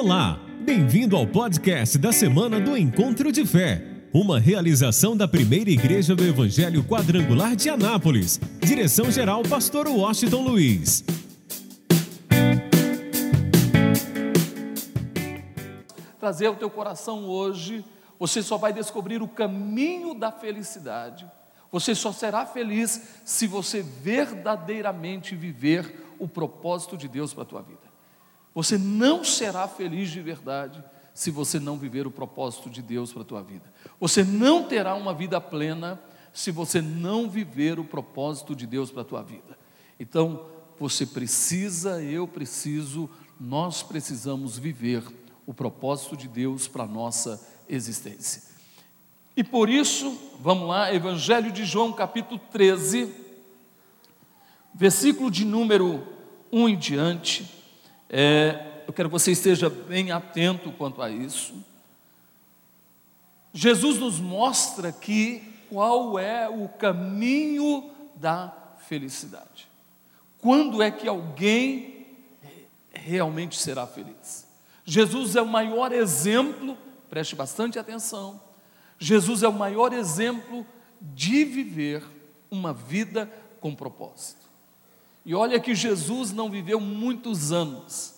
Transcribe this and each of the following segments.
Olá, bem-vindo ao podcast da semana do Encontro de Fé, uma realização da primeira igreja do Evangelho Quadrangular de Anápolis. Direção-geral, Pastor Washington Luiz. Trazer ao teu coração hoje, você só vai descobrir o caminho da felicidade. Você só será feliz se você verdadeiramente viver o propósito de Deus para a tua vida. Você não será feliz de verdade se você não viver o propósito de Deus para a tua vida. Você não terá uma vida plena se você não viver o propósito de Deus para a tua vida. Então, você precisa, eu preciso, nós precisamos viver o propósito de Deus para a nossa existência. E por isso, vamos lá, Evangelho de João, capítulo 13, versículo de número 1 em diante. É, eu quero que você esteja bem atento quanto a isso. Jesus nos mostra aqui qual é o caminho da felicidade. Quando é que alguém realmente será feliz? Jesus é o maior exemplo, preste bastante atenção. Jesus é o maior exemplo de viver uma vida com propósito. E olha que Jesus não viveu muitos anos,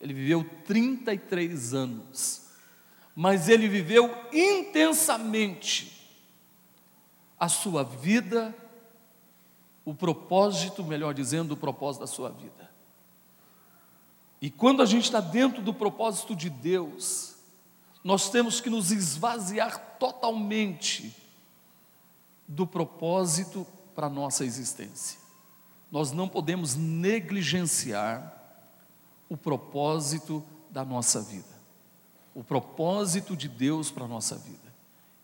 ele viveu 33 anos, mas ele viveu intensamente a sua vida, o propósito, melhor dizendo, o propósito da sua vida. E quando a gente está dentro do propósito de Deus, nós temos que nos esvaziar totalmente do propósito para a nossa existência nós não podemos negligenciar o propósito da nossa vida, o propósito de Deus para a nossa vida.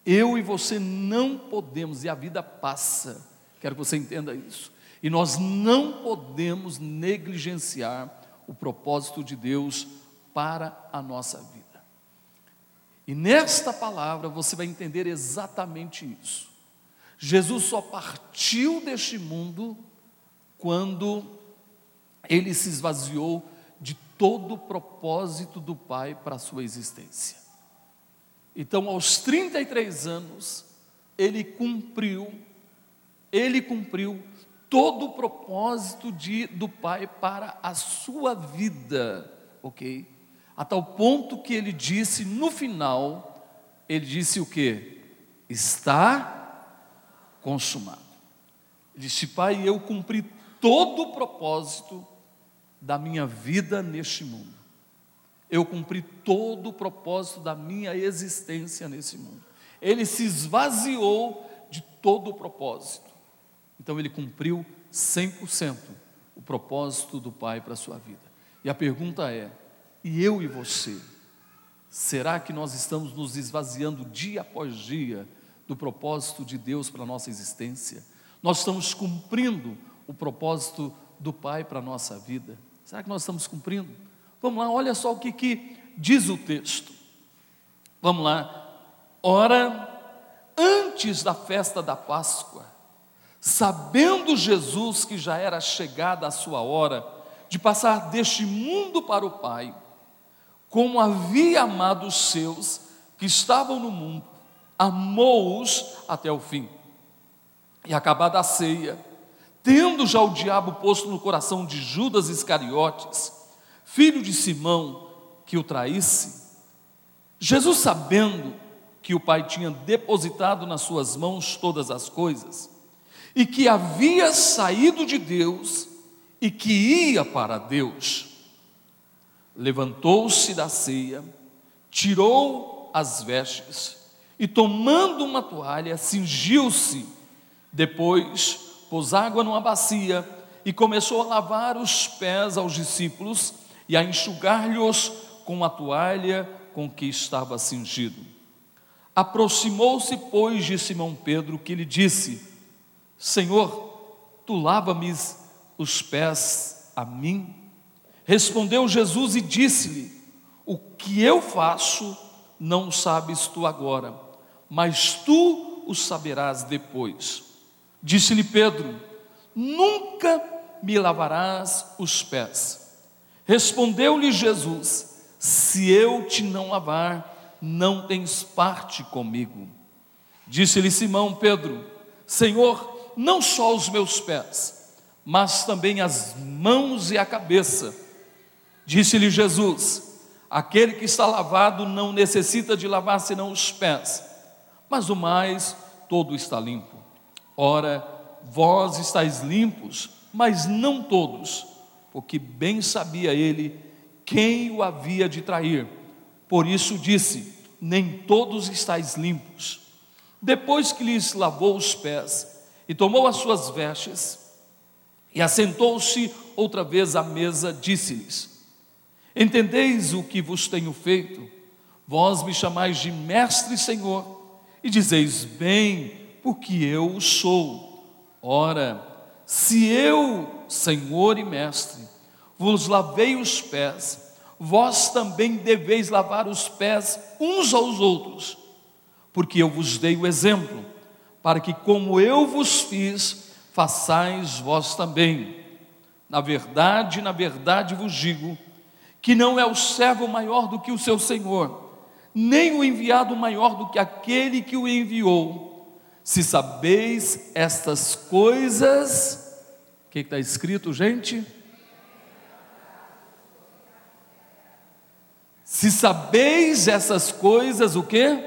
Eu e você não podemos, e a vida passa, quero que você entenda isso, e nós não podemos negligenciar o propósito de Deus para a nossa vida. E nesta palavra você vai entender exatamente isso. Jesus só partiu deste mundo quando ele se esvaziou de todo o propósito do Pai para a sua existência. Então, aos 33 anos, ele cumpriu, ele cumpriu todo o propósito de, do Pai para a sua vida, ok? A tal ponto que ele disse no final, ele disse o que? Está consumado. Ele disse, Pai, eu cumpri todo o propósito da minha vida neste mundo. Eu cumpri todo o propósito da minha existência nesse mundo. Ele se esvaziou de todo o propósito. Então ele cumpriu 100% o propósito do Pai para a sua vida. E a pergunta é: e eu e você? Será que nós estamos nos esvaziando dia após dia do propósito de Deus para a nossa existência? Nós estamos cumprindo o propósito do Pai para a nossa vida? Será que nós estamos cumprindo? Vamos lá, olha só o que, que diz o texto. Vamos lá. Ora, antes da festa da Páscoa, sabendo Jesus que já era chegada a sua hora de passar deste mundo para o Pai, como havia amado os seus que estavam no mundo, amou-os até o fim. E acabada a ceia, tendo já o diabo posto no coração de Judas Iscariotes, filho de Simão, que o traísse, Jesus, sabendo que o Pai tinha depositado nas suas mãos todas as coisas, e que havia saído de Deus e que ia para Deus, levantou-se da ceia, tirou as vestes e, tomando uma toalha, cingiu-se, depois pôs água numa bacia e começou a lavar os pés aos discípulos e a enxugar-lhes com a toalha com que estava cingido. Aproximou-se, pois, de Simão Pedro, que lhe disse: Senhor, tu lava-me os pés a mim? Respondeu Jesus e disse-lhe: O que eu faço não sabes tu agora, mas tu o saberás depois. Disse-lhe Pedro: Nunca me lavarás os pés. Respondeu-lhe Jesus: Se eu te não lavar, não tens parte comigo. Disse-lhe Simão Pedro: Senhor, não só os meus pés, mas também as mãos e a cabeça. Disse-lhe Jesus: Aquele que está lavado não necessita de lavar senão os pés, mas o mais todo está limpo. Ora, vós estáis limpos, mas não todos, porque bem sabia ele quem o havia de trair. Por isso disse: Nem todos estáis limpos. Depois que lhes lavou os pés e tomou as suas vestes e assentou-se outra vez à mesa, disse-lhes: Entendeis o que vos tenho feito? Vós me chamais de mestre e senhor, e dizeis bem, porque eu o sou. Ora, se eu, senhor e mestre, vos lavei os pés, vós também deveis lavar os pés uns aos outros porque eu vos dei o exemplo, para que, como eu vos fiz, façais vós também. Na verdade, na verdade vos digo, que não é o servo maior do que o seu senhor, nem o enviado maior do que aquele que o enviou. Se sabeis estas coisas, o que está escrito, gente? Se sabeis essas coisas, o que?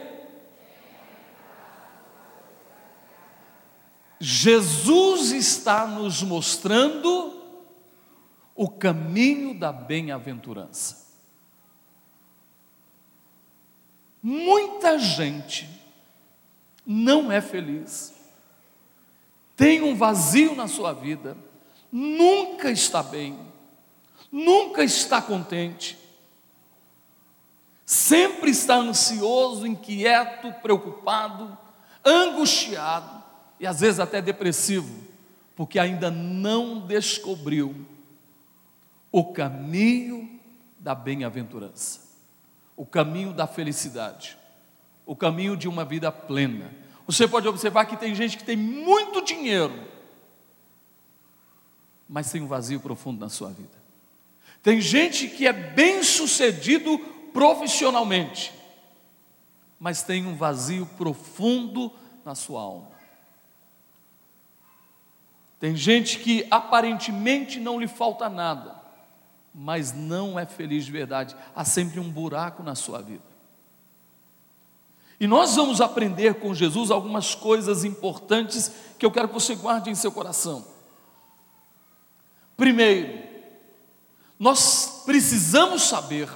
Jesus está nos mostrando o caminho da bem-aventurança. Muita gente não é feliz, tem um vazio na sua vida, nunca está bem, nunca está contente, sempre está ansioso, inquieto, preocupado, angustiado e às vezes até depressivo, porque ainda não descobriu o caminho da bem-aventurança, o caminho da felicidade, o caminho de uma vida plena. Você pode observar que tem gente que tem muito dinheiro, mas tem um vazio profundo na sua vida. Tem gente que é bem sucedido profissionalmente, mas tem um vazio profundo na sua alma. Tem gente que aparentemente não lhe falta nada, mas não é feliz de verdade. Há sempre um buraco na sua vida. E nós vamos aprender com Jesus algumas coisas importantes que eu quero que você guarde em seu coração. Primeiro, nós precisamos saber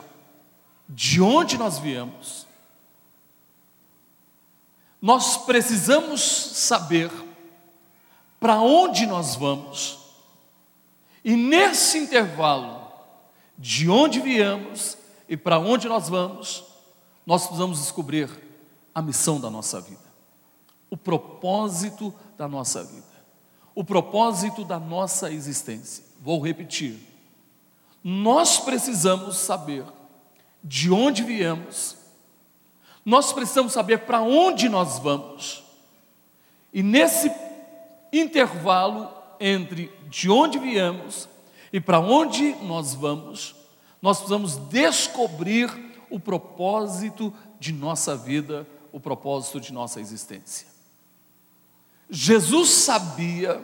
de onde nós viemos. Nós precisamos saber para onde nós vamos. E nesse intervalo, de onde viemos e para onde nós vamos, nós precisamos descobrir a missão da nossa vida, o propósito da nossa vida, o propósito da nossa existência. Vou repetir. Nós precisamos saber de onde viemos, nós precisamos saber para onde nós vamos, e nesse intervalo entre de onde viemos e para onde nós vamos, nós precisamos descobrir o propósito de nossa vida, o propósito de nossa existência. Jesus sabia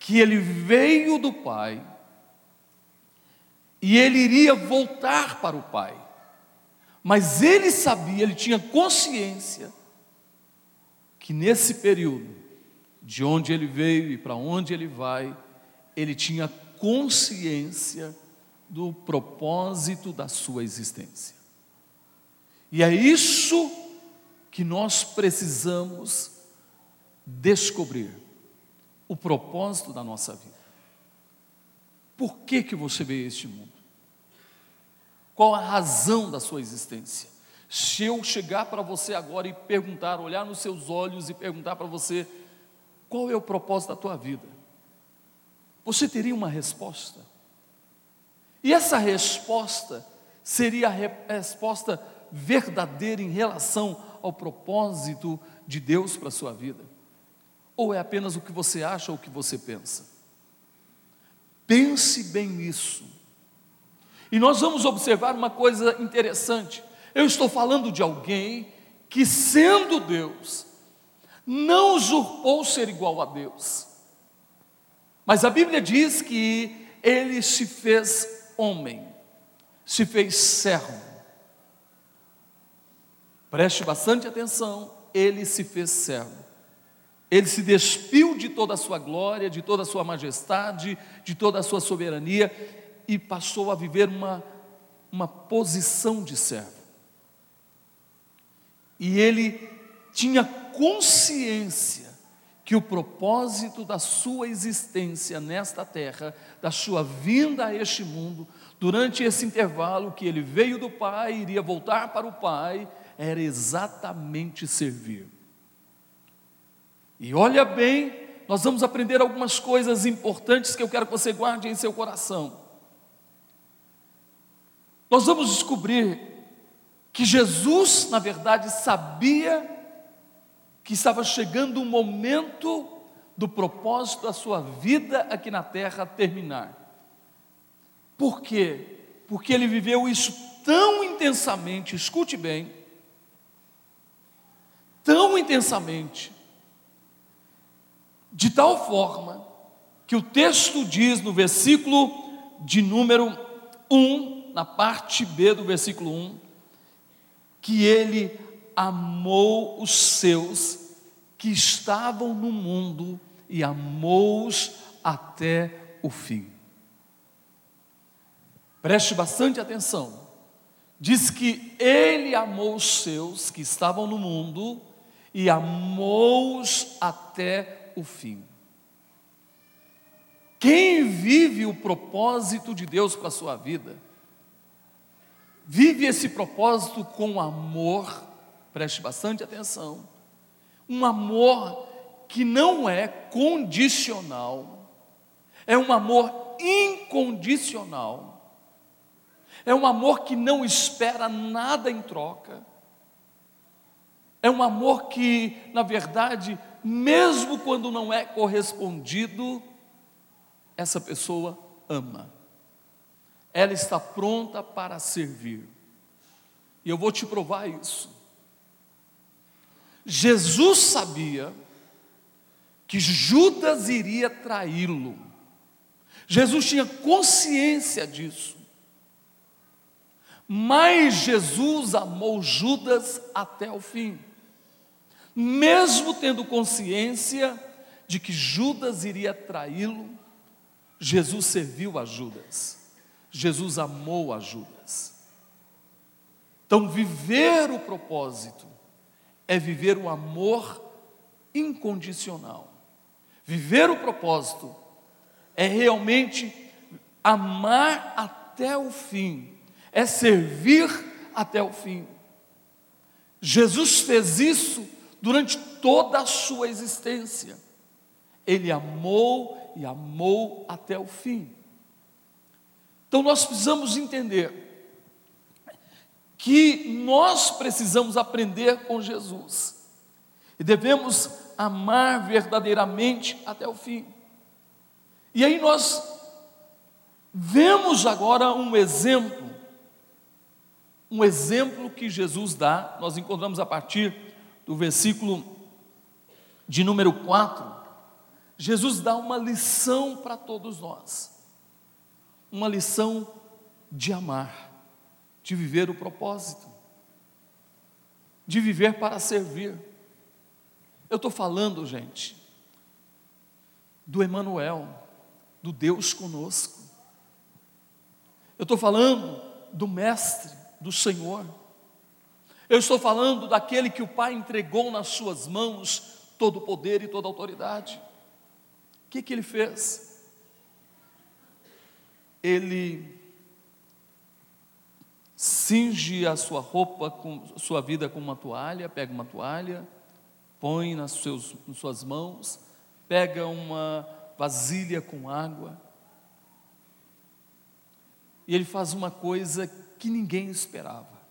que ele veio do Pai e ele iria voltar para o Pai, mas ele sabia, ele tinha consciência que nesse período de onde ele veio e para onde ele vai, ele tinha consciência do propósito da sua existência. E é isso que nós precisamos descobrir o propósito da nossa vida. Por que que você veio a este mundo? Qual a razão da sua existência? Se eu chegar para você agora e perguntar, olhar nos seus olhos e perguntar para você, qual é o propósito da tua vida? Você teria uma resposta. E essa resposta seria a resposta verdadeira em relação ao propósito de Deus para a sua vida? Ou é apenas o que você acha ou o que você pensa? Pense bem nisso. E nós vamos observar uma coisa interessante. Eu estou falando de alguém que, sendo Deus, não usurpou ser igual a Deus. Mas a Bíblia diz que ele se fez homem, se fez servo. Preste bastante atenção, ele se fez servo. Ele se despiu de toda a sua glória, de toda a sua majestade, de toda a sua soberania e passou a viver uma, uma posição de servo. E ele tinha consciência que o propósito da sua existência nesta terra, da sua vinda a este mundo, durante esse intervalo que ele veio do Pai, iria voltar para o Pai, era exatamente servir. E olha bem, nós vamos aprender algumas coisas importantes que eu quero que você guarde em seu coração. Nós vamos descobrir que Jesus, na verdade, sabia que estava chegando o momento do propósito da sua vida aqui na terra terminar. Por quê? Porque ele viveu isso tão intensamente, escute bem, tão intensamente, de tal forma que o texto diz no versículo de número 1, na parte B do versículo 1, que ele amou os seus que estavam no mundo e amou-os até o fim. Preste bastante atenção. Diz que ele amou os seus que estavam no mundo e amou-os até o fim. Quem vive o propósito de Deus para a sua vida, vive esse propósito com amor, preste bastante atenção, um amor que não é condicional, é um amor incondicional, é um amor que não espera nada em troca, é um amor que, na verdade, mesmo quando não é correspondido, essa pessoa ama ela está pronta para servir. E eu vou te provar isso. Jesus sabia que Judas iria traí-lo. Jesus tinha consciência disso. Mas Jesus amou Judas até o fim. Mesmo tendo consciência de que Judas iria traí-lo, Jesus serviu a Judas. Jesus amou a Judas. Então, viver o propósito é viver o amor incondicional. Viver o propósito é realmente amar até o fim, é servir até o fim. Jesus fez isso durante toda a sua existência. Ele amou e amou até o fim. Então nós precisamos entender que nós precisamos aprender com Jesus e devemos amar verdadeiramente até o fim. E aí nós vemos agora um exemplo, um exemplo que Jesus dá, nós encontramos a partir do versículo de número 4. Jesus dá uma lição para todos nós uma lição de amar, de viver o propósito, de viver para servir. Eu estou falando, gente, do Emanuel, do Deus conosco. Eu estou falando do Mestre, do Senhor. Eu estou falando daquele que o Pai entregou nas suas mãos todo o poder e toda a autoridade. O que, que ele fez? ele cinge a sua roupa, com sua vida com uma toalha, pega uma toalha, põe nas, seus, nas suas mãos, pega uma vasilha com água, e ele faz uma coisa que ninguém esperava.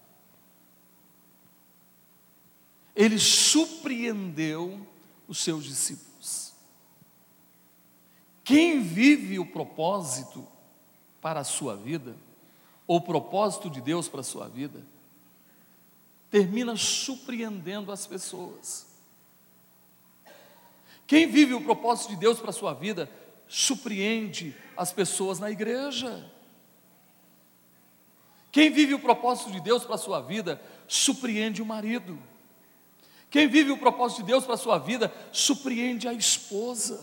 Ele surpreendeu os seus discípulos. Quem vive o propósito para a sua vida, ou propósito de Deus para a sua vida, termina surpreendendo as pessoas. Quem vive o propósito de Deus para a sua vida, surpreende as pessoas na igreja. Quem vive o propósito de Deus para a sua vida, surpreende o marido. Quem vive o propósito de Deus para a sua vida, surpreende a esposa.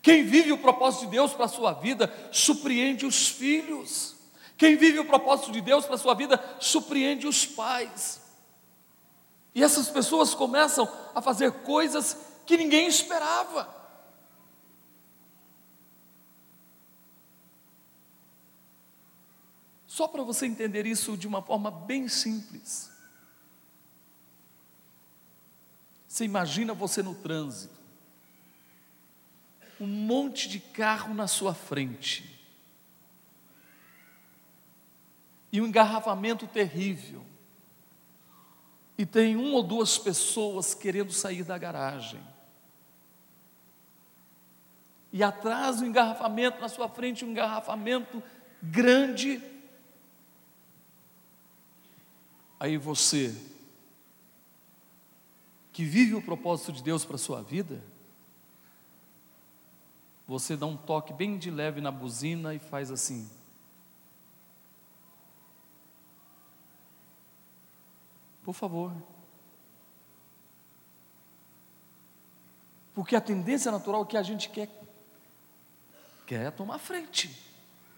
Quem vive o propósito de Deus para a sua vida, surpreende os filhos. Quem vive o propósito de Deus para a sua vida, surpreende os pais. E essas pessoas começam a fazer coisas que ninguém esperava. Só para você entender isso de uma forma bem simples. Você imagina você no trânsito, um monte de carro na sua frente, e um engarrafamento terrível, e tem uma ou duas pessoas querendo sair da garagem, e atrás do engarrafamento, na sua frente, um engarrafamento grande, Aí você, que vive o propósito de Deus para a sua vida, você dá um toque bem de leve na buzina e faz assim. Por favor. Porque a tendência natural que a gente quer quer tomar frente.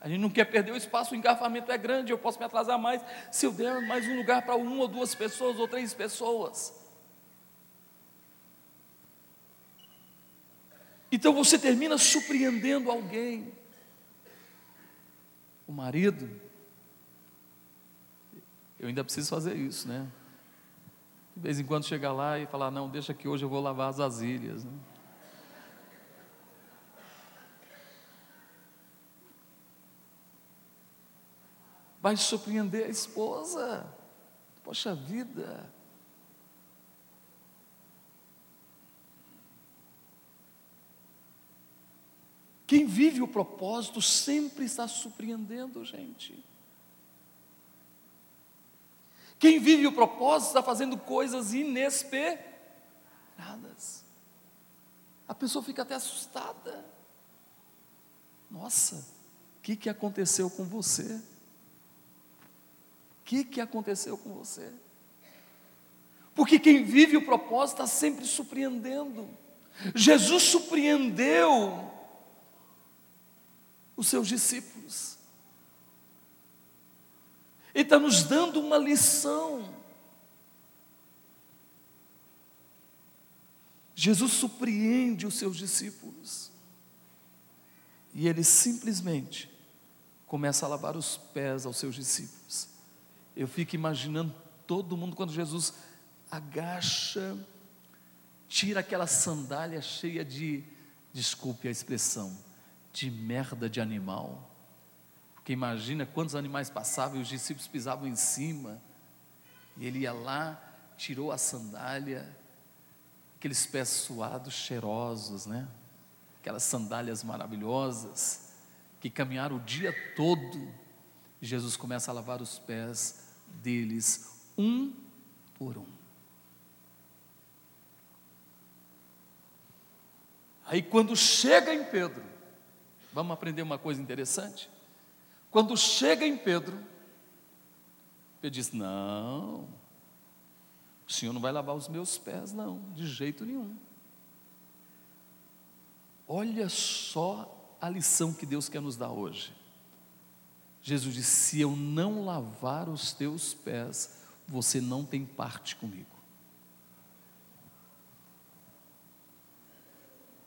A gente não quer perder o espaço, o engarrafamento é grande, eu posso me atrasar mais se eu der mais um lugar para uma ou duas pessoas ou três pessoas. Então você termina surpreendendo alguém. O marido, eu ainda preciso fazer isso, né? De vez em quando chegar lá e falar: não, deixa que hoje eu vou lavar as vasilhas. Né? vai surpreender a esposa. Poxa vida. Quem vive o propósito sempre está surpreendendo, gente. Quem vive o propósito está fazendo coisas inesperadas. A pessoa fica até assustada. Nossa, o que, que aconteceu com você? que, que aconteceu com você? Porque quem vive o propósito está sempre surpreendendo. Jesus surpreendeu os seus discípulos. Ele está nos dando uma lição. Jesus surpreende os seus discípulos. E ele simplesmente começa a lavar os pés aos seus discípulos. Eu fico imaginando todo mundo quando Jesus agacha, tira aquela sandália cheia de, desculpe a expressão, de merda de animal. Porque imagina quantos animais passavam e os discípulos pisavam em cima. E ele ia lá, tirou a sandália, aqueles pés suados, cheirosos, né? Aquelas sandálias maravilhosas que caminharam o dia todo. Jesus começa a lavar os pés deles, um por um. Aí, quando chega em Pedro, vamos aprender uma coisa interessante? Quando chega em Pedro, Pedro diz: Não, o senhor não vai lavar os meus pés, não, de jeito nenhum. Olha só a lição que Deus quer nos dar hoje. Jesus disse: Se eu não lavar os teus pés, você não tem parte comigo.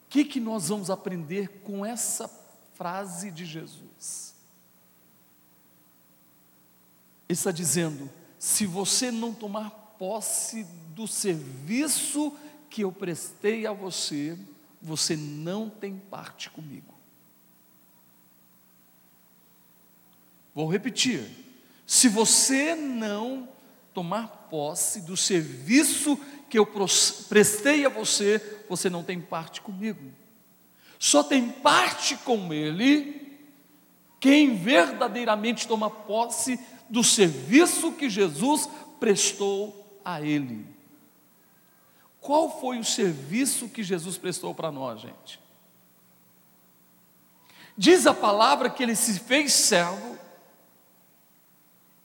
O que, que nós vamos aprender com essa frase de Jesus? Ele está dizendo: se você não tomar posse do serviço que eu prestei a você, você não tem parte comigo. Vou repetir: se você não tomar posse do serviço que eu prestei a você, você não tem parte comigo. Só tem parte com Ele quem verdadeiramente toma posse do serviço que Jesus prestou a ele. Qual foi o serviço que Jesus prestou para nós, gente? Diz a palavra que ele se fez servo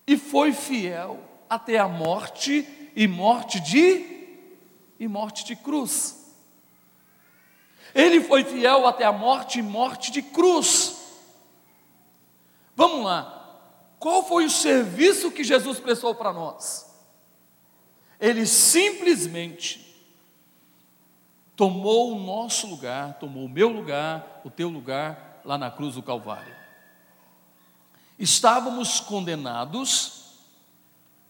e foi fiel até a morte e morte de e morte de cruz. Ele foi fiel até a morte e morte de cruz. Vamos lá. Qual foi o serviço que Jesus prestou para nós? Ele simplesmente tomou o nosso lugar, tomou o meu lugar, o teu lugar, lá na cruz do Calvário. Estávamos condenados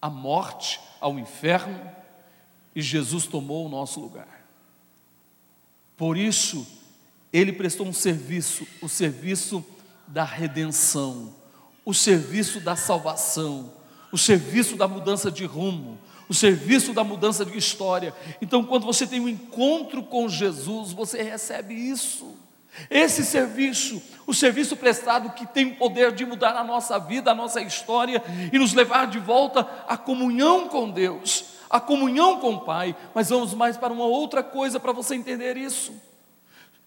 à morte, ao inferno, e Jesus tomou o nosso lugar. Por isso, ele prestou um serviço, o serviço da redenção, o serviço da salvação, o serviço da mudança de rumo, o serviço da mudança de história. Então, quando você tem um encontro com Jesus, você recebe isso. Esse serviço, o serviço prestado que tem o poder de mudar a nossa vida, a nossa história e nos levar de volta à comunhão com Deus, à comunhão com o Pai. Mas vamos mais para uma outra coisa para você entender isso.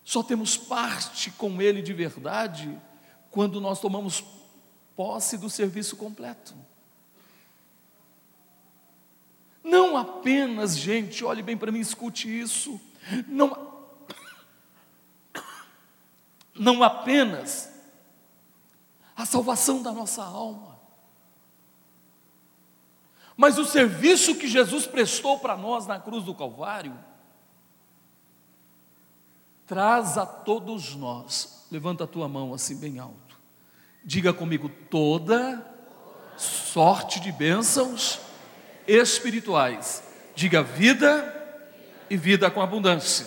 Só temos parte com Ele de verdade quando nós tomamos posse do serviço completo. Não apenas, gente, olhe bem para mim, escute isso. Não, não apenas a salvação da nossa alma, mas o serviço que Jesus prestou para nós na cruz do Calvário, traz a todos nós, levanta a tua mão assim bem alto, diga comigo, toda sorte de bênçãos espirituais, diga vida e vida com abundância.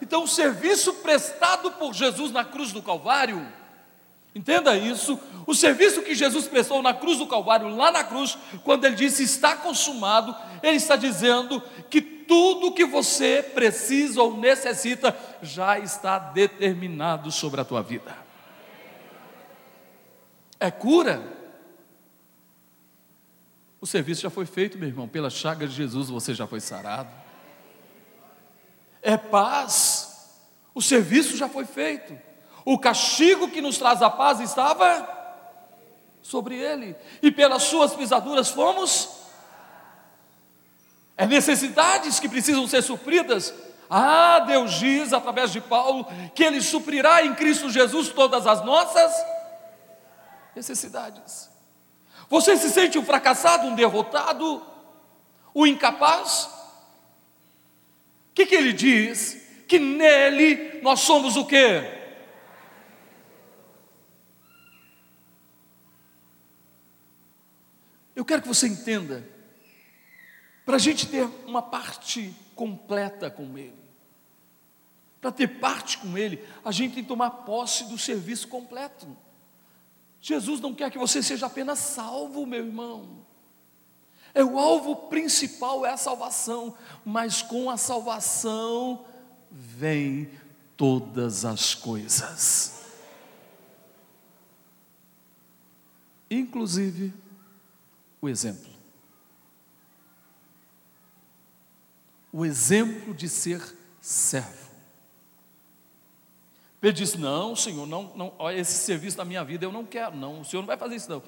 Então, o serviço prestado por Jesus na cruz do Calvário, entenda isso, o serviço que Jesus prestou na cruz do Calvário, lá na cruz, quando ele disse está consumado, ele está dizendo que tudo que você precisa ou necessita já está determinado sobre a tua vida. É cura? O serviço já foi feito, meu irmão, pela chaga de Jesus você já foi sarado é paz. O serviço já foi feito. O castigo que nos traz a paz estava sobre ele, e pelas suas pisaduras fomos. É necessidades que precisam ser supridas. Ah, Deus diz através de Paulo que Ele suprirá em Cristo Jesus todas as nossas necessidades. Você se sente um fracassado, um derrotado, o um incapaz? que, que ele diz? Que nele nós somos o quê? Eu quero que você entenda, para a gente ter uma parte completa com Ele, para ter parte com Ele, a gente tem que tomar posse do serviço completo. Jesus não quer que você seja apenas salvo, meu irmão. É o alvo principal é a salvação, mas com a salvação vem todas as coisas. Inclusive o exemplo. O exemplo de ser servo. Pedro disse: Não, Senhor, não, não, esse serviço na minha vida eu não quero, não, o Senhor não vai fazer isso, não.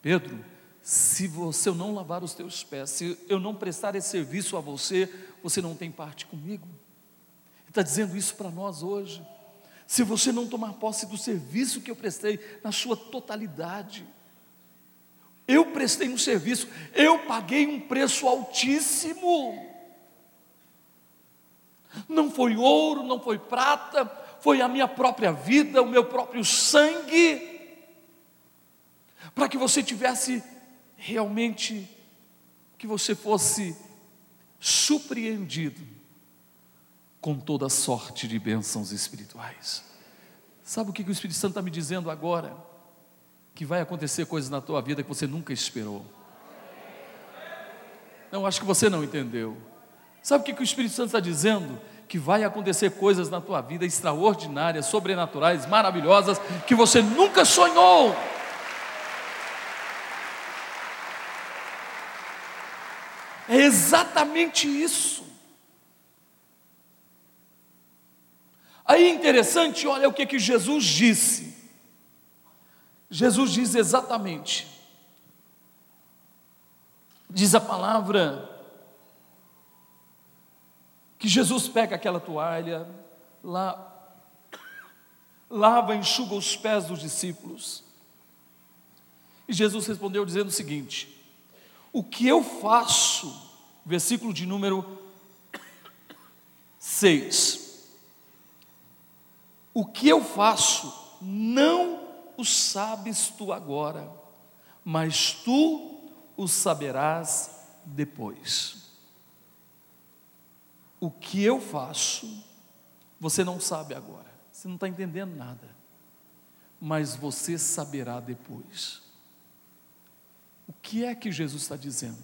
Pedro, se você eu não lavar os teus pés, se eu não prestar esse serviço a você, você não tem parte comigo. Ele está dizendo isso para nós hoje. Se você não tomar posse do serviço que eu prestei na sua totalidade, eu prestei um serviço, eu paguei um preço altíssimo. Não foi ouro, não foi prata, foi a minha própria vida, o meu próprio sangue, para que você tivesse realmente que você fosse surpreendido com toda sorte de bênçãos espirituais. Sabe o que o Espírito Santo está me dizendo agora? Que vai acontecer coisas na tua vida que você nunca esperou. Não, acho que você não entendeu. Sabe o que o Espírito Santo está dizendo? que vai acontecer coisas na tua vida extraordinárias, sobrenaturais, maravilhosas, que você nunca sonhou. É exatamente isso. Aí é interessante, olha o que, que Jesus disse. Jesus diz exatamente, diz a palavra, que Jesus pega aquela toalha, lá, lava, enxuga os pés dos discípulos. E Jesus respondeu dizendo o seguinte: O que eu faço, versículo de número 6. O que eu faço, não o sabes tu agora, mas tu o saberás depois o que eu faço, você não sabe agora, você não está entendendo nada, mas você saberá depois. O que é que Jesus está dizendo?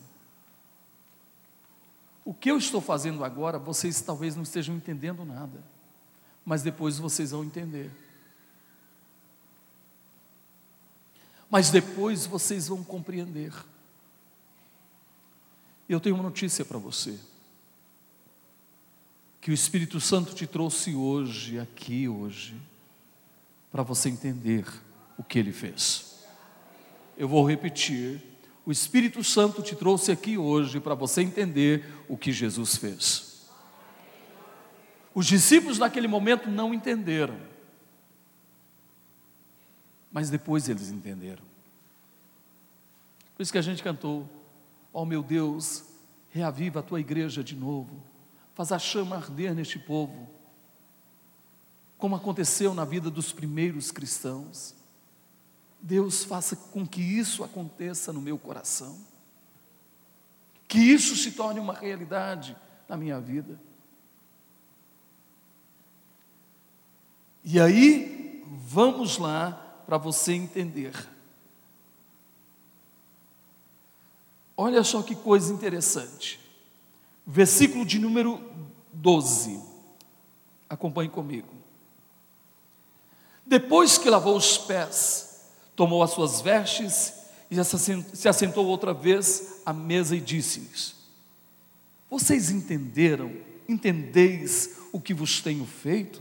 O que eu estou fazendo agora, vocês talvez não estejam entendendo nada, mas depois vocês vão entender. Mas depois vocês vão compreender. Eu tenho uma notícia para você que o Espírito Santo te trouxe hoje, aqui hoje, para você entender o que ele fez. Eu vou repetir. O Espírito Santo te trouxe aqui hoje para você entender o que Jesus fez. Os discípulos naquele momento não entenderam, mas depois eles entenderam. Por isso que a gente cantou: Ó oh, meu Deus, reaviva a tua igreja de novo faz a chama arder neste povo, como aconteceu na vida dos primeiros cristãos. Deus faça com que isso aconteça no meu coração, que isso se torne uma realidade na minha vida. E aí, vamos lá para você entender. Olha só que coisa interessante versículo de número 12. Acompanhe comigo. Depois que lavou os pés, tomou as suas vestes e se assentou outra vez à mesa e disse-lhes: Vocês entenderam, entendeis o que vos tenho feito?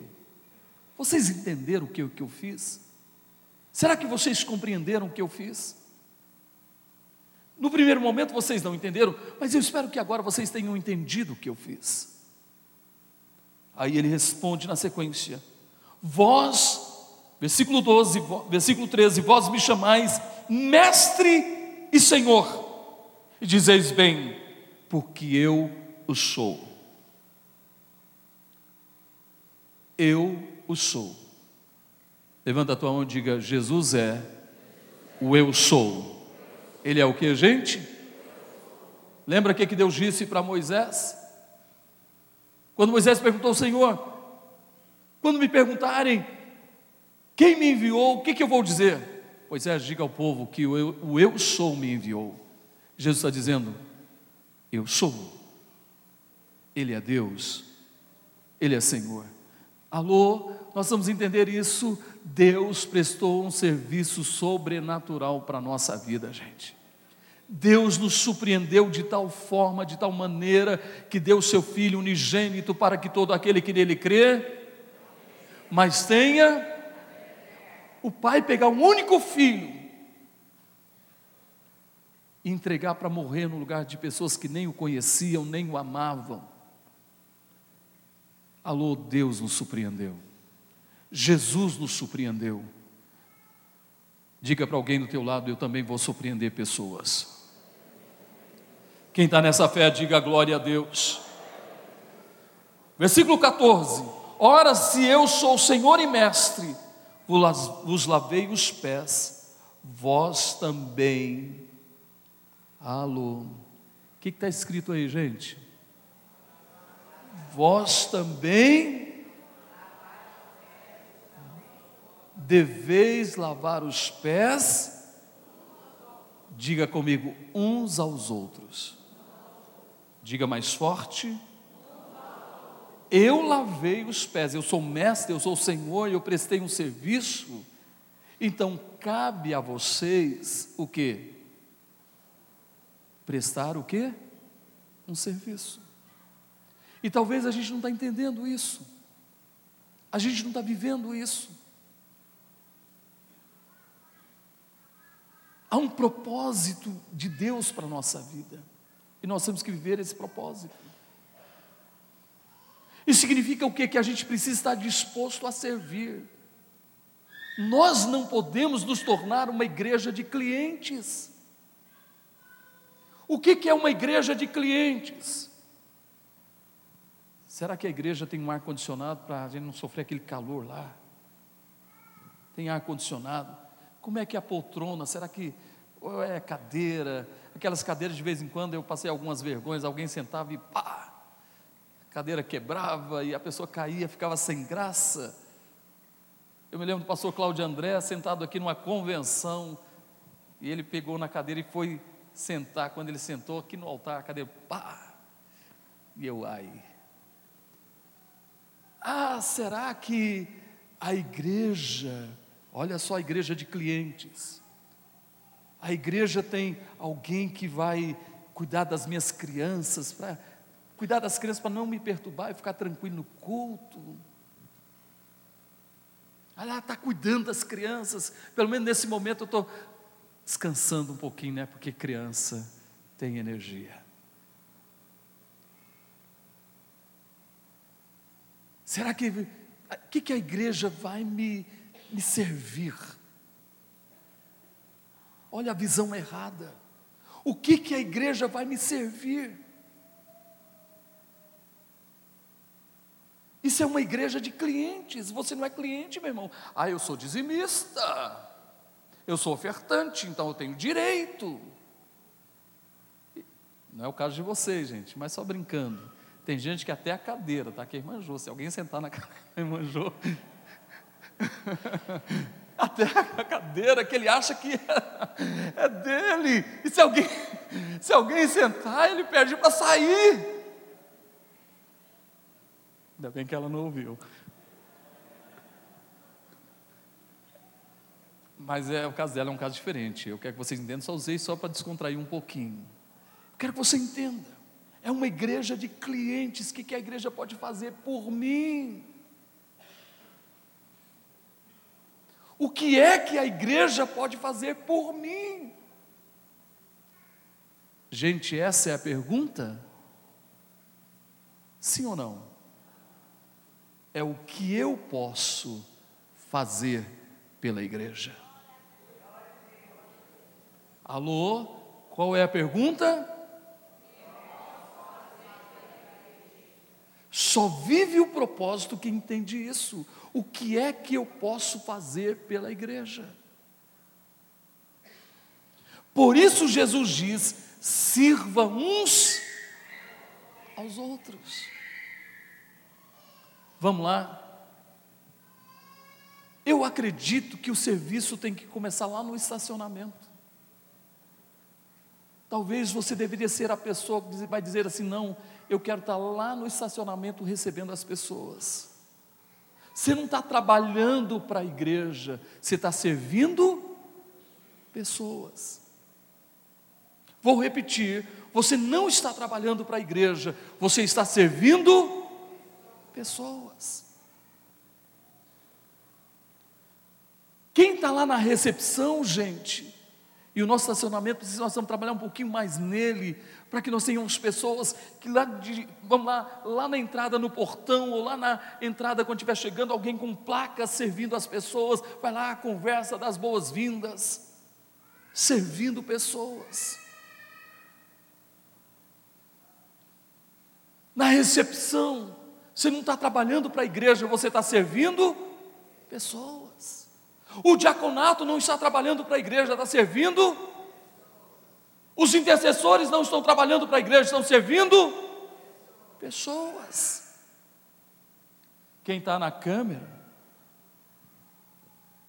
Vocês entenderam o que, o que eu fiz? Será que vocês compreenderam o que eu fiz? No primeiro momento vocês não entenderam, mas eu espero que agora vocês tenham entendido o que eu fiz. Aí ele responde na sequência: Vós, versículo 12, versículo 13, vós me chamais mestre e senhor, e dizeis bem, porque eu o sou. Eu o sou. Levanta a tua mão e diga: Jesus é o eu sou. Ele é o que, gente? Lembra o que Deus disse para Moisés? Quando Moisés perguntou ao Senhor: quando me perguntarem quem me enviou, o que, que eu vou dizer? Moisés, diga ao povo que o eu, o eu sou me enviou. Jesus está dizendo: Eu sou. Ele é Deus, Ele é Senhor. Alô, nós vamos entender isso. Deus prestou um serviço sobrenatural para a nossa vida, gente. Deus nos surpreendeu de tal forma, de tal maneira, que deu seu Filho unigênito para que todo aquele que nele crê, mas tenha o Pai pegar um único filho e entregar para morrer no lugar de pessoas que nem o conheciam, nem o amavam. Alô, Deus nos surpreendeu. Jesus nos surpreendeu. Diga para alguém do teu lado, eu também vou surpreender pessoas. Quem está nessa fé, diga glória a Deus. Versículo 14: Ora, se eu sou Senhor e Mestre, vos lavei os pés, vós também. Alô, o que está escrito aí, gente? Vós também deveis lavar os pés, diga comigo, uns aos outros. Diga mais forte. eu lavei os pés, eu sou mestre, eu sou Senhor, eu prestei um serviço, então cabe a vocês o que? Prestar o que? Um serviço. E talvez a gente não está entendendo isso, a gente não está vivendo isso. Há um propósito de Deus para a nossa vida, e nós temos que viver esse propósito. Isso significa o quê? Que a gente precisa estar disposto a servir. Nós não podemos nos tornar uma igreja de clientes. O que é uma igreja de clientes? Será que a igreja tem um ar-condicionado para a gente não sofrer aquele calor lá? Tem ar-condicionado? Como é que é a poltrona? Será que ou é cadeira? Aquelas cadeiras de vez em quando eu passei algumas vergonhas, alguém sentava e pá, cadeira quebrava e a pessoa caía, ficava sem graça. Eu me lembro do pastor Cláudio André sentado aqui numa convenção, e ele pegou na cadeira e foi sentar. Quando ele sentou aqui no altar, a cadeira, pá! E eu, ai. Ah, será que a igreja, olha só a igreja de clientes, a igreja tem alguém que vai cuidar das minhas crianças, para cuidar das crianças para não me perturbar e ficar tranquilo no culto. Ela está cuidando das crianças, pelo menos nesse momento eu estou descansando um pouquinho, né? Porque criança tem energia. Será que o que, que a igreja vai me, me servir? Olha a visão errada. O que, que a igreja vai me servir? Isso é uma igreja de clientes. Você não é cliente, meu irmão. Ah, eu sou dizimista. Eu sou ofertante, então eu tenho direito. Não é o caso de vocês, gente, mas só brincando. Tem gente que até a cadeira, tá? Que manjou. Se alguém sentar na cadeira, manjou. até a cadeira que ele acha que é, é dele. E se alguém, se alguém sentar, ele pede para sair. Ainda bem que ela não ouviu. Mas é, o caso dela é um caso diferente. Eu quero que vocês entendam, só usei só para descontrair um pouquinho. Quero que você entenda. É uma igreja de clientes. O que, que a igreja pode fazer por mim? O que é que a igreja pode fazer por mim? Gente, essa é a pergunta? Sim ou não? é o que eu posso fazer pela igreja. Alô? Qual é a pergunta? Só vive o propósito que entende isso. O que é que eu posso fazer pela igreja? Por isso Jesus diz: sirva uns aos outros. Vamos lá? Eu acredito que o serviço tem que começar lá no estacionamento. Talvez você deveria ser a pessoa que vai dizer assim: não, eu quero estar lá no estacionamento recebendo as pessoas. Você não está trabalhando para a igreja, você está servindo pessoas. Vou repetir: você não está trabalhando para a igreja, você está servindo pessoas. Quem está lá na recepção, gente, e o nosso estacionamento, nós vamos trabalhar um pouquinho mais nele, para que nós tenhamos pessoas que lá, de, vamos lá, lá na entrada no portão, ou lá na entrada quando estiver chegando, alguém com placas servindo as pessoas, vai lá, conversa das boas-vindas, servindo pessoas. Na recepção, você não está trabalhando para a igreja, você está servindo pessoas. O diaconato não está trabalhando para a igreja, está servindo. Os intercessores não estão trabalhando para a igreja, estão servindo pessoas. Quem está na câmera,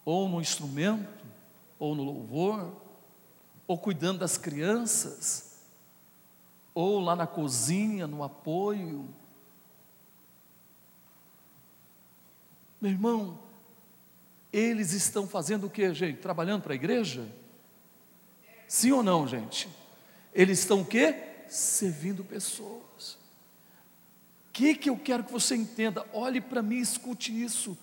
ou no instrumento, ou no louvor, ou cuidando das crianças, ou lá na cozinha, no apoio, Meu irmão, eles estão fazendo o que, gente? Trabalhando para a igreja? Sim ou não, gente? Eles estão o quê? Servindo pessoas. O que, que eu quero que você entenda? Olhe para mim, escute isso.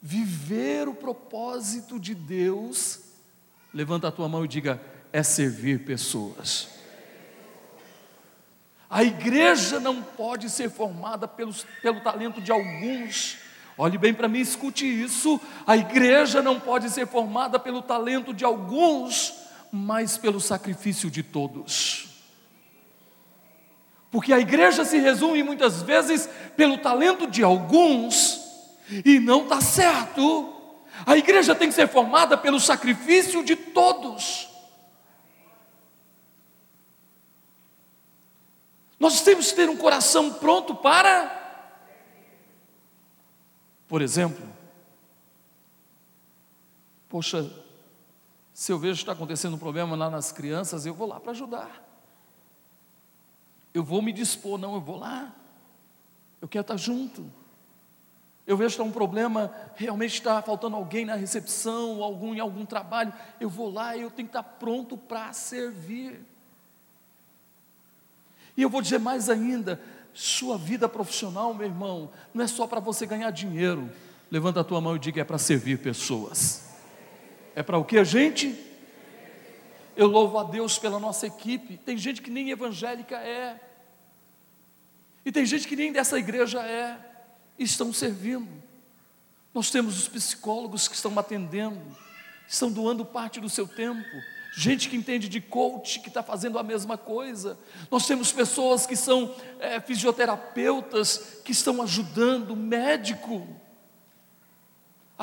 Viver o propósito de Deus, levanta a tua mão e diga: é servir pessoas. A igreja não pode ser formada pelos, pelo talento de alguns. Olhe bem para mim, escute isso. A igreja não pode ser formada pelo talento de alguns, mas pelo sacrifício de todos. Porque a igreja se resume muitas vezes pelo talento de alguns, e não está certo. A igreja tem que ser formada pelo sacrifício de todos. Nós temos que ter um coração pronto para. Por exemplo, poxa, se eu vejo que está acontecendo um problema lá nas crianças, eu vou lá para ajudar. Eu vou me dispor, não, eu vou lá. Eu quero estar junto. Eu vejo que está um problema, realmente está faltando alguém na recepção, algum em algum trabalho. Eu vou lá e eu tenho que estar pronto para servir. E eu vou dizer mais ainda: sua vida profissional, meu irmão, não é só para você ganhar dinheiro. Levanta a tua mão e diga: é para servir pessoas. É para o que a gente? Eu louvo a Deus pela nossa equipe. Tem gente que nem evangélica é, e tem gente que nem dessa igreja é, e estão servindo. Nós temos os psicólogos que estão atendendo, estão doando parte do seu tempo gente que entende de coach, que está fazendo a mesma coisa. Nós temos pessoas que são é, fisioterapeutas, que estão ajudando, médico.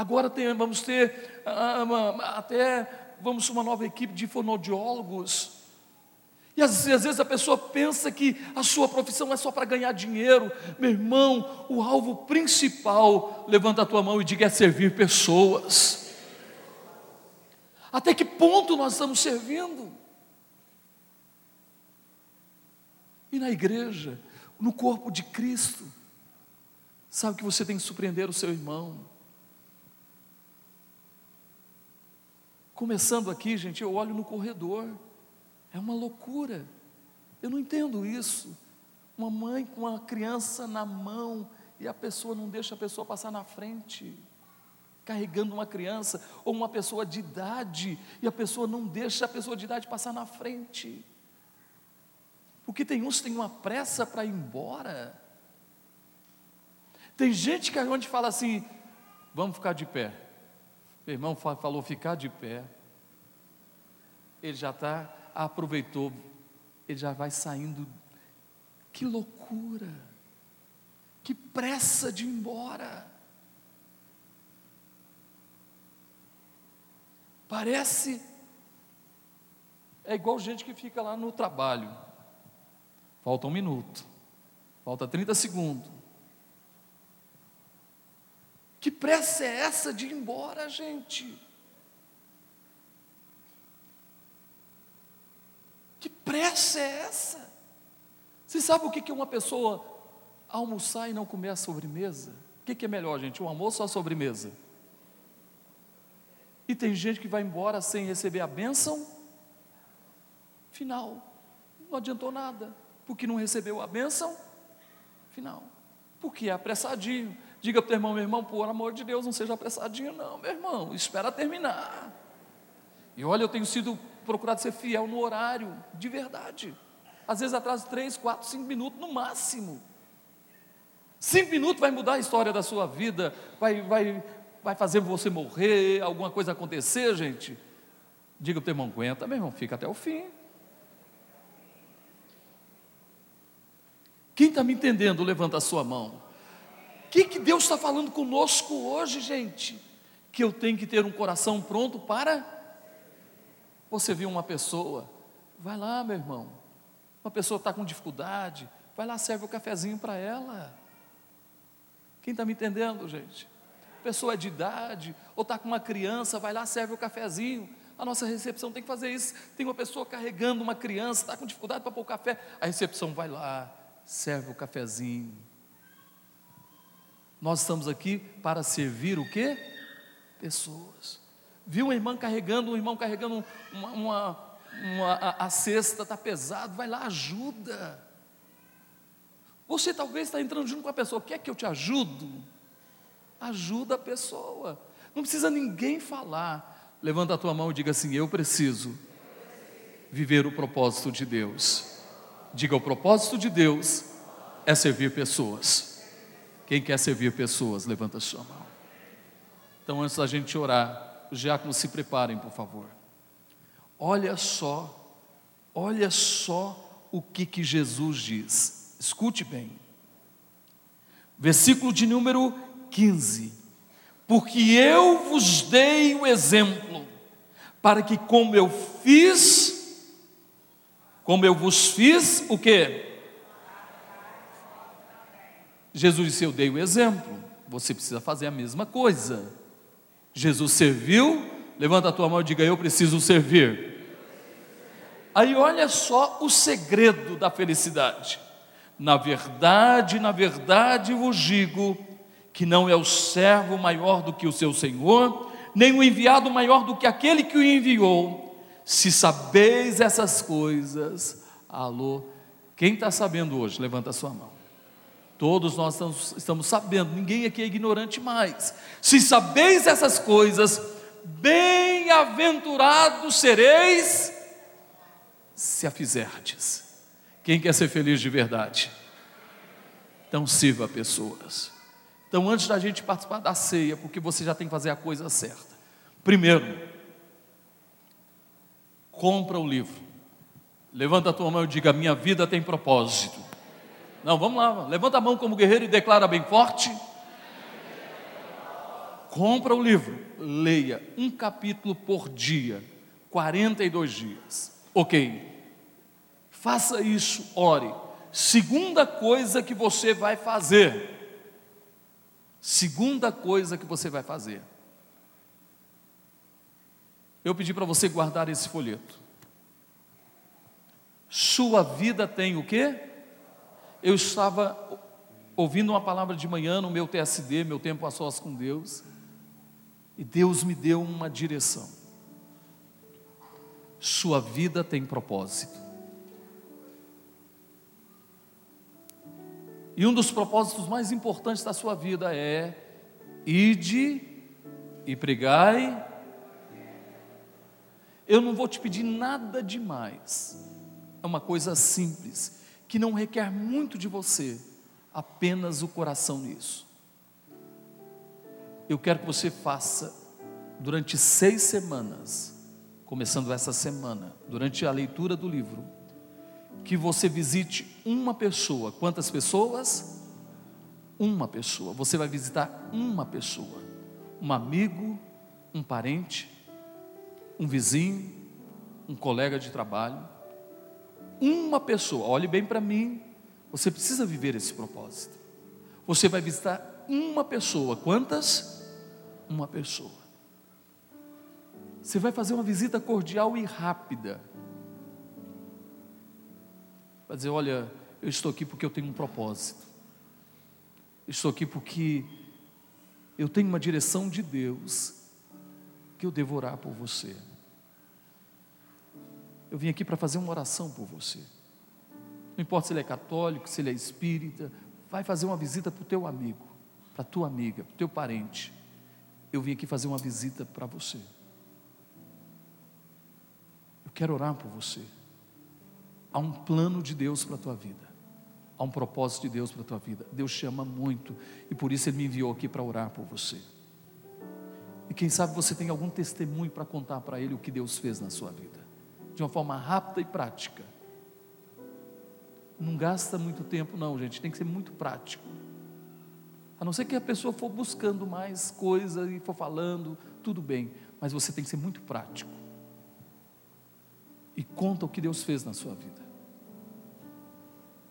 Agora tem, vamos ter ah, uma, até vamos uma nova equipe de fonoaudiólogos. E às às vezes a pessoa pensa que a sua profissão é só para ganhar dinheiro. Meu irmão, o alvo principal, levanta a tua mão e diga, é servir pessoas. Até que ponto nós estamos servindo? E na igreja, no corpo de Cristo, sabe que você tem que surpreender o seu irmão. Começando aqui, gente, eu olho no corredor, é uma loucura, eu não entendo isso. Uma mãe com uma criança na mão e a pessoa não deixa a pessoa passar na frente carregando uma criança ou uma pessoa de idade e a pessoa não deixa a pessoa de idade passar na frente. Porque tem uns que têm uma pressa para ir embora. Tem gente que a gente fala assim: vamos ficar de pé. Meu irmão falou ficar de pé. Ele já está, aproveitou, ele já vai saindo. Que loucura! Que pressa de ir embora. Parece. É igual gente que fica lá no trabalho. Falta um minuto. Falta 30 segundos. Que pressa é essa de ir embora, gente? Que pressa é essa? Você sabe o que é uma pessoa almoçar e não comer a sobremesa? O que é melhor, gente? O almoço ou a sobremesa? E tem gente que vai embora sem receber a bênção final. Não adiantou nada, porque não recebeu a bênção final. Porque é apressadinho. Diga para o irmão, meu irmão, por amor de Deus, não seja apressadinho, não, meu irmão, espera terminar. E olha, eu tenho sido procurado ser fiel no horário, de verdade. Às vezes atraso três, quatro, cinco minutos no máximo. Cinco minutos vai mudar a história da sua vida, vai, vai, vai fazer você morrer, alguma coisa acontecer, gente, diga para o teu irmão, aguenta, meu irmão, fica até o fim. Quem está me entendendo, levanta a sua mão. Que, que Deus está falando conosco hoje, gente? Que eu tenho que ter um coração pronto para. Você viu uma pessoa, vai lá, meu irmão. Uma pessoa está com dificuldade, vai lá, serve o cafezinho para ela. Quem está me entendendo, gente? pessoa é de idade, ou está com uma criança, vai lá, serve o cafezinho. A nossa recepção tem que fazer isso. Tem uma pessoa carregando uma criança, está com dificuldade para pôr o café. A recepção vai lá, serve o cafezinho. Nós estamos aqui para servir o quê? Pessoas. Viu uma irmã carregando, um irmão carregando uma, uma, uma a, a cesta, está pesado, vai lá, ajuda. Você talvez está entrando junto com a pessoa, quer que eu te ajudo? Ajuda a pessoa. Não precisa ninguém falar. Levanta a tua mão e diga assim: Eu preciso viver o propósito de Deus. Diga: O propósito de Deus é servir pessoas. Quem quer servir pessoas, levanta a sua mão. Então, antes da gente orar, os diáconos se preparem, por favor. Olha só, olha só o que, que Jesus diz. Escute bem. Versículo de número 15. Porque eu vos dei o exemplo, para que como eu fiz, como eu vos fiz, o que? Jesus disse: Eu dei o exemplo, você precisa fazer a mesma coisa. Jesus serviu, levanta a tua mão e diga: Eu preciso servir. Aí olha só o segredo da felicidade. Na verdade, na verdade vos digo que não é o servo maior do que o seu senhor, nem o enviado maior do que aquele que o enviou. Se sabeis essas coisas, alô, quem está sabendo hoje? Levanta a sua mão. Todos nós estamos, sabendo, ninguém aqui é ignorante mais. Se sabeis essas coisas, bem-aventurados sereis se a fizerdes. Quem quer ser feliz de verdade? Então sirva pessoas. Então, antes da gente participar da ceia, porque você já tem que fazer a coisa certa. Primeiro, compra o livro. Levanta a tua mão e diga: Minha vida tem propósito. Não, vamos lá, levanta a mão como guerreiro e declara bem forte. Compra o livro, leia um capítulo por dia, 42 dias. Ok. Faça isso, ore. Segunda coisa que você vai fazer. Segunda coisa que você vai fazer. Eu pedi para você guardar esse folheto. Sua vida tem o quê? Eu estava ouvindo uma palavra de manhã no meu TSD, meu tempo a sós com Deus, e Deus me deu uma direção. Sua vida tem propósito. E um dos propósitos mais importantes da sua vida é ide e pregai. Eu não vou te pedir nada demais. É uma coisa simples que não requer muito de você, apenas o coração nisso. Eu quero que você faça durante seis semanas, começando essa semana, durante a leitura do livro, que você visite uma pessoa. Quantas pessoas? Uma pessoa. Você vai visitar uma pessoa, um amigo, um parente, um vizinho, um colega de trabalho uma pessoa, olhe bem para mim, você precisa viver esse propósito. Você vai visitar uma pessoa, quantas? Uma pessoa. Você vai fazer uma visita cordial e rápida. Vai dizer: Olha, eu estou aqui porque eu tenho um propósito. Estou aqui porque eu tenho uma direção de Deus que eu devo orar por você. Eu vim aqui para fazer uma oração por você. Não importa se ele é católico, se ele é espírita, vai fazer uma visita para o teu amigo, para a tua amiga, para o teu parente. Eu vim aqui fazer uma visita para você. Eu quero orar por você. Há um plano de Deus para a tua vida. Há um propósito de Deus para a tua vida. Deus te ama muito e por isso Ele me enviou aqui para orar por você. E quem sabe você tem algum testemunho para contar para Ele o que Deus fez na sua vida de uma forma rápida e prática. Não gasta muito tempo, não, gente, tem que ser muito prático. A não ser que a pessoa for buscando mais coisas e for falando, tudo bem, mas você tem que ser muito prático. E conta o que Deus fez na sua vida.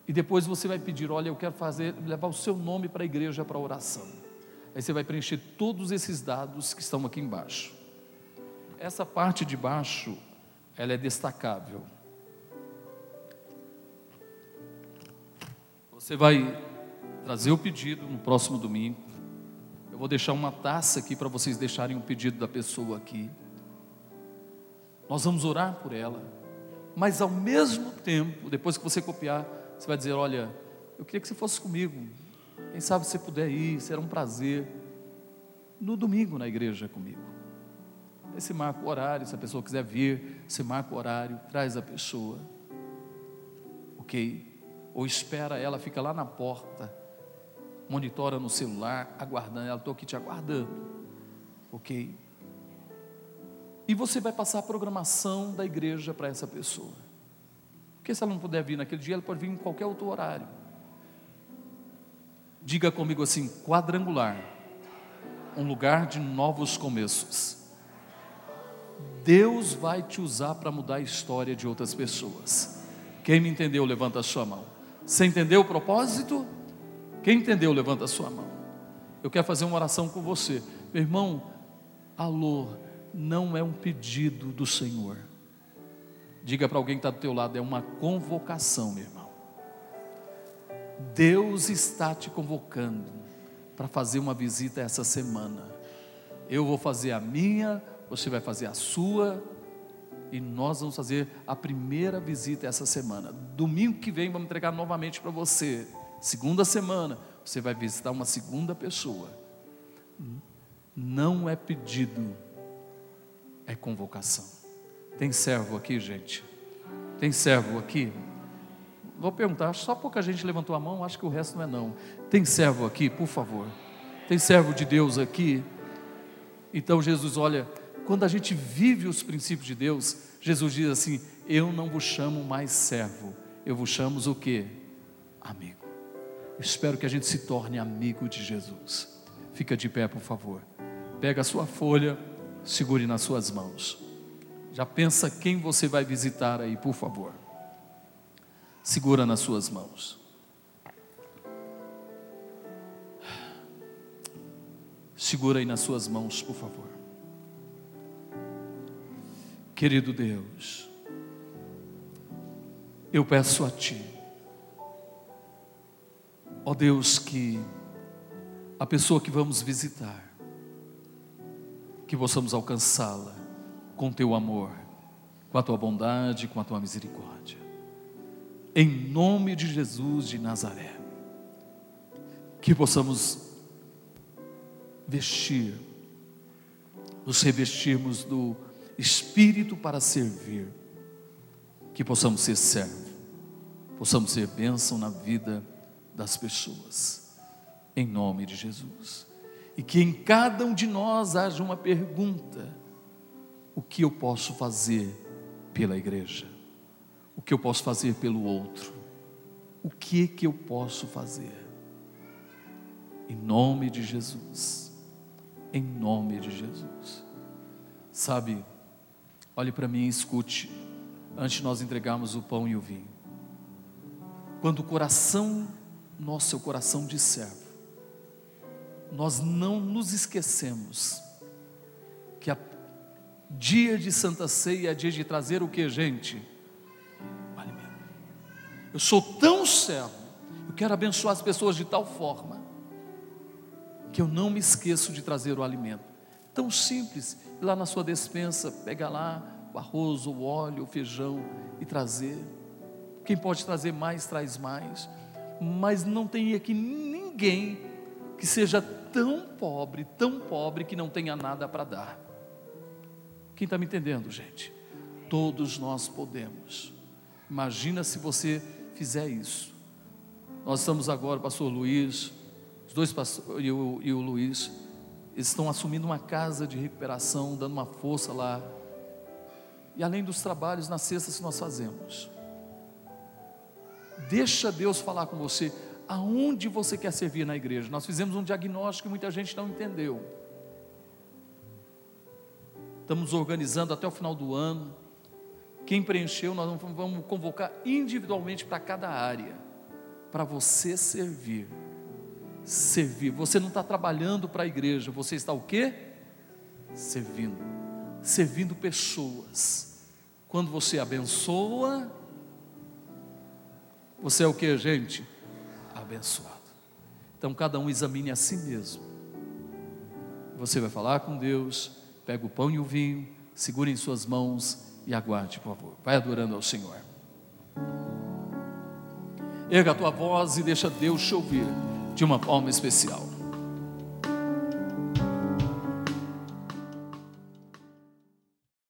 E depois você vai pedir: olha, eu quero fazer, levar o seu nome para a igreja para oração. Aí você vai preencher todos esses dados que estão aqui embaixo. Essa parte de baixo ela é destacável. Você vai trazer o pedido no próximo domingo. Vou deixar uma taça aqui para vocês deixarem um pedido da pessoa aqui. Nós vamos orar por ela. Mas ao mesmo tempo, depois que você copiar, você vai dizer: Olha, eu queria que você fosse comigo. Quem sabe você puder ir, será um prazer. No domingo na igreja comigo. Aí você marca o horário, se a pessoa quiser vir, você marca o horário, traz a pessoa. Ok? Ou espera ela, fica lá na porta, monitora no celular, aguardando. Ela, estou aqui te aguardando. Ok? E você vai passar a programação da igreja para essa pessoa. Porque se ela não puder vir naquele dia, ela pode vir em qualquer outro horário. Diga comigo assim: quadrangular, um lugar de novos começos. Deus vai te usar para mudar a história de outras pessoas. Quem me entendeu, levanta a sua mão. Você entendeu o propósito? Quem entendeu, levanta a sua mão. Eu quero fazer uma oração com você. Meu irmão, alô, não é um pedido do Senhor. Diga para alguém que está do teu lado, é uma convocação, meu irmão. Deus está te convocando para fazer uma visita essa semana. Eu vou fazer a minha, você vai fazer a sua, e nós vamos fazer a primeira visita essa semana. Domingo que vem vamos entregar novamente para você. Segunda semana, você vai visitar uma segunda pessoa. Não é pedido é convocação. Tem servo aqui, gente? Tem servo aqui? Vou perguntar, só pouca gente levantou a mão, acho que o resto não é não. Tem servo aqui, por favor? Tem servo de Deus aqui? Então Jesus, olha, quando a gente vive os princípios de Deus, Jesus diz assim: Eu não vos chamo mais servo, eu vos chamo o que? Amigo. Eu espero que a gente se torne amigo de Jesus. Fica de pé, por favor. Pega a sua folha segure nas suas mãos. Já pensa quem você vai visitar aí, por favor. Segura nas suas mãos. Segura aí nas suas mãos, por favor. Querido Deus, eu peço a Ti, ó Deus, que a pessoa que vamos visitar, que possamos alcançá-la com teu amor, com a tua bondade, com a tua misericórdia. Em nome de Jesus de Nazaré, que possamos vestir, nos revestirmos do Espírito para servir, que possamos ser servo, possamos ser bênção na vida das pessoas, em nome de Jesus e que em cada um de nós haja uma pergunta: o que eu posso fazer pela igreja? O que eu posso fazer pelo outro? O que que eu posso fazer? Em nome de Jesus. Em nome de Jesus. Sabe, olhe para mim e escute, antes de nós entregarmos o pão e o vinho. Quando o coração nosso o coração de servo, nós não nos esquecemos que a dia de Santa Ceia é dia de trazer o que, gente? Alimento. Eu sou tão servo, eu quero abençoar as pessoas de tal forma que eu não me esqueço de trazer o alimento. Tão simples, lá na sua despensa, pegar lá o arroz, o óleo, o feijão e trazer. Quem pode trazer mais, traz mais. Mas não tem aqui ninguém que seja tão pobre, tão pobre que não tenha nada para dar. Quem está me entendendo, gente? Todos nós podemos. Imagina se você fizer isso. Nós estamos agora, o pastor Luiz, os dois pastores e o, e o Luiz, eles estão assumindo uma casa de recuperação, dando uma força lá. E além dos trabalhos nas cestas que nós fazemos. Deixa Deus falar com você aonde você quer servir na igreja. Nós fizemos um diagnóstico que muita gente não entendeu. Estamos organizando até o final do ano. Quem preencheu, nós vamos convocar individualmente para cada área, para você servir. Servir. Você não está trabalhando para a igreja, você está o quê? Servindo. Servindo pessoas. Quando você abençoa, você é o que, gente? abençoado. Então cada um examine a si mesmo. você vai falar com Deus, pega o pão e o vinho, segure em suas mãos e aguarde, por favor. Vai adorando ao Senhor. Erga a tua voz e deixa Deus te ouvir de uma forma especial.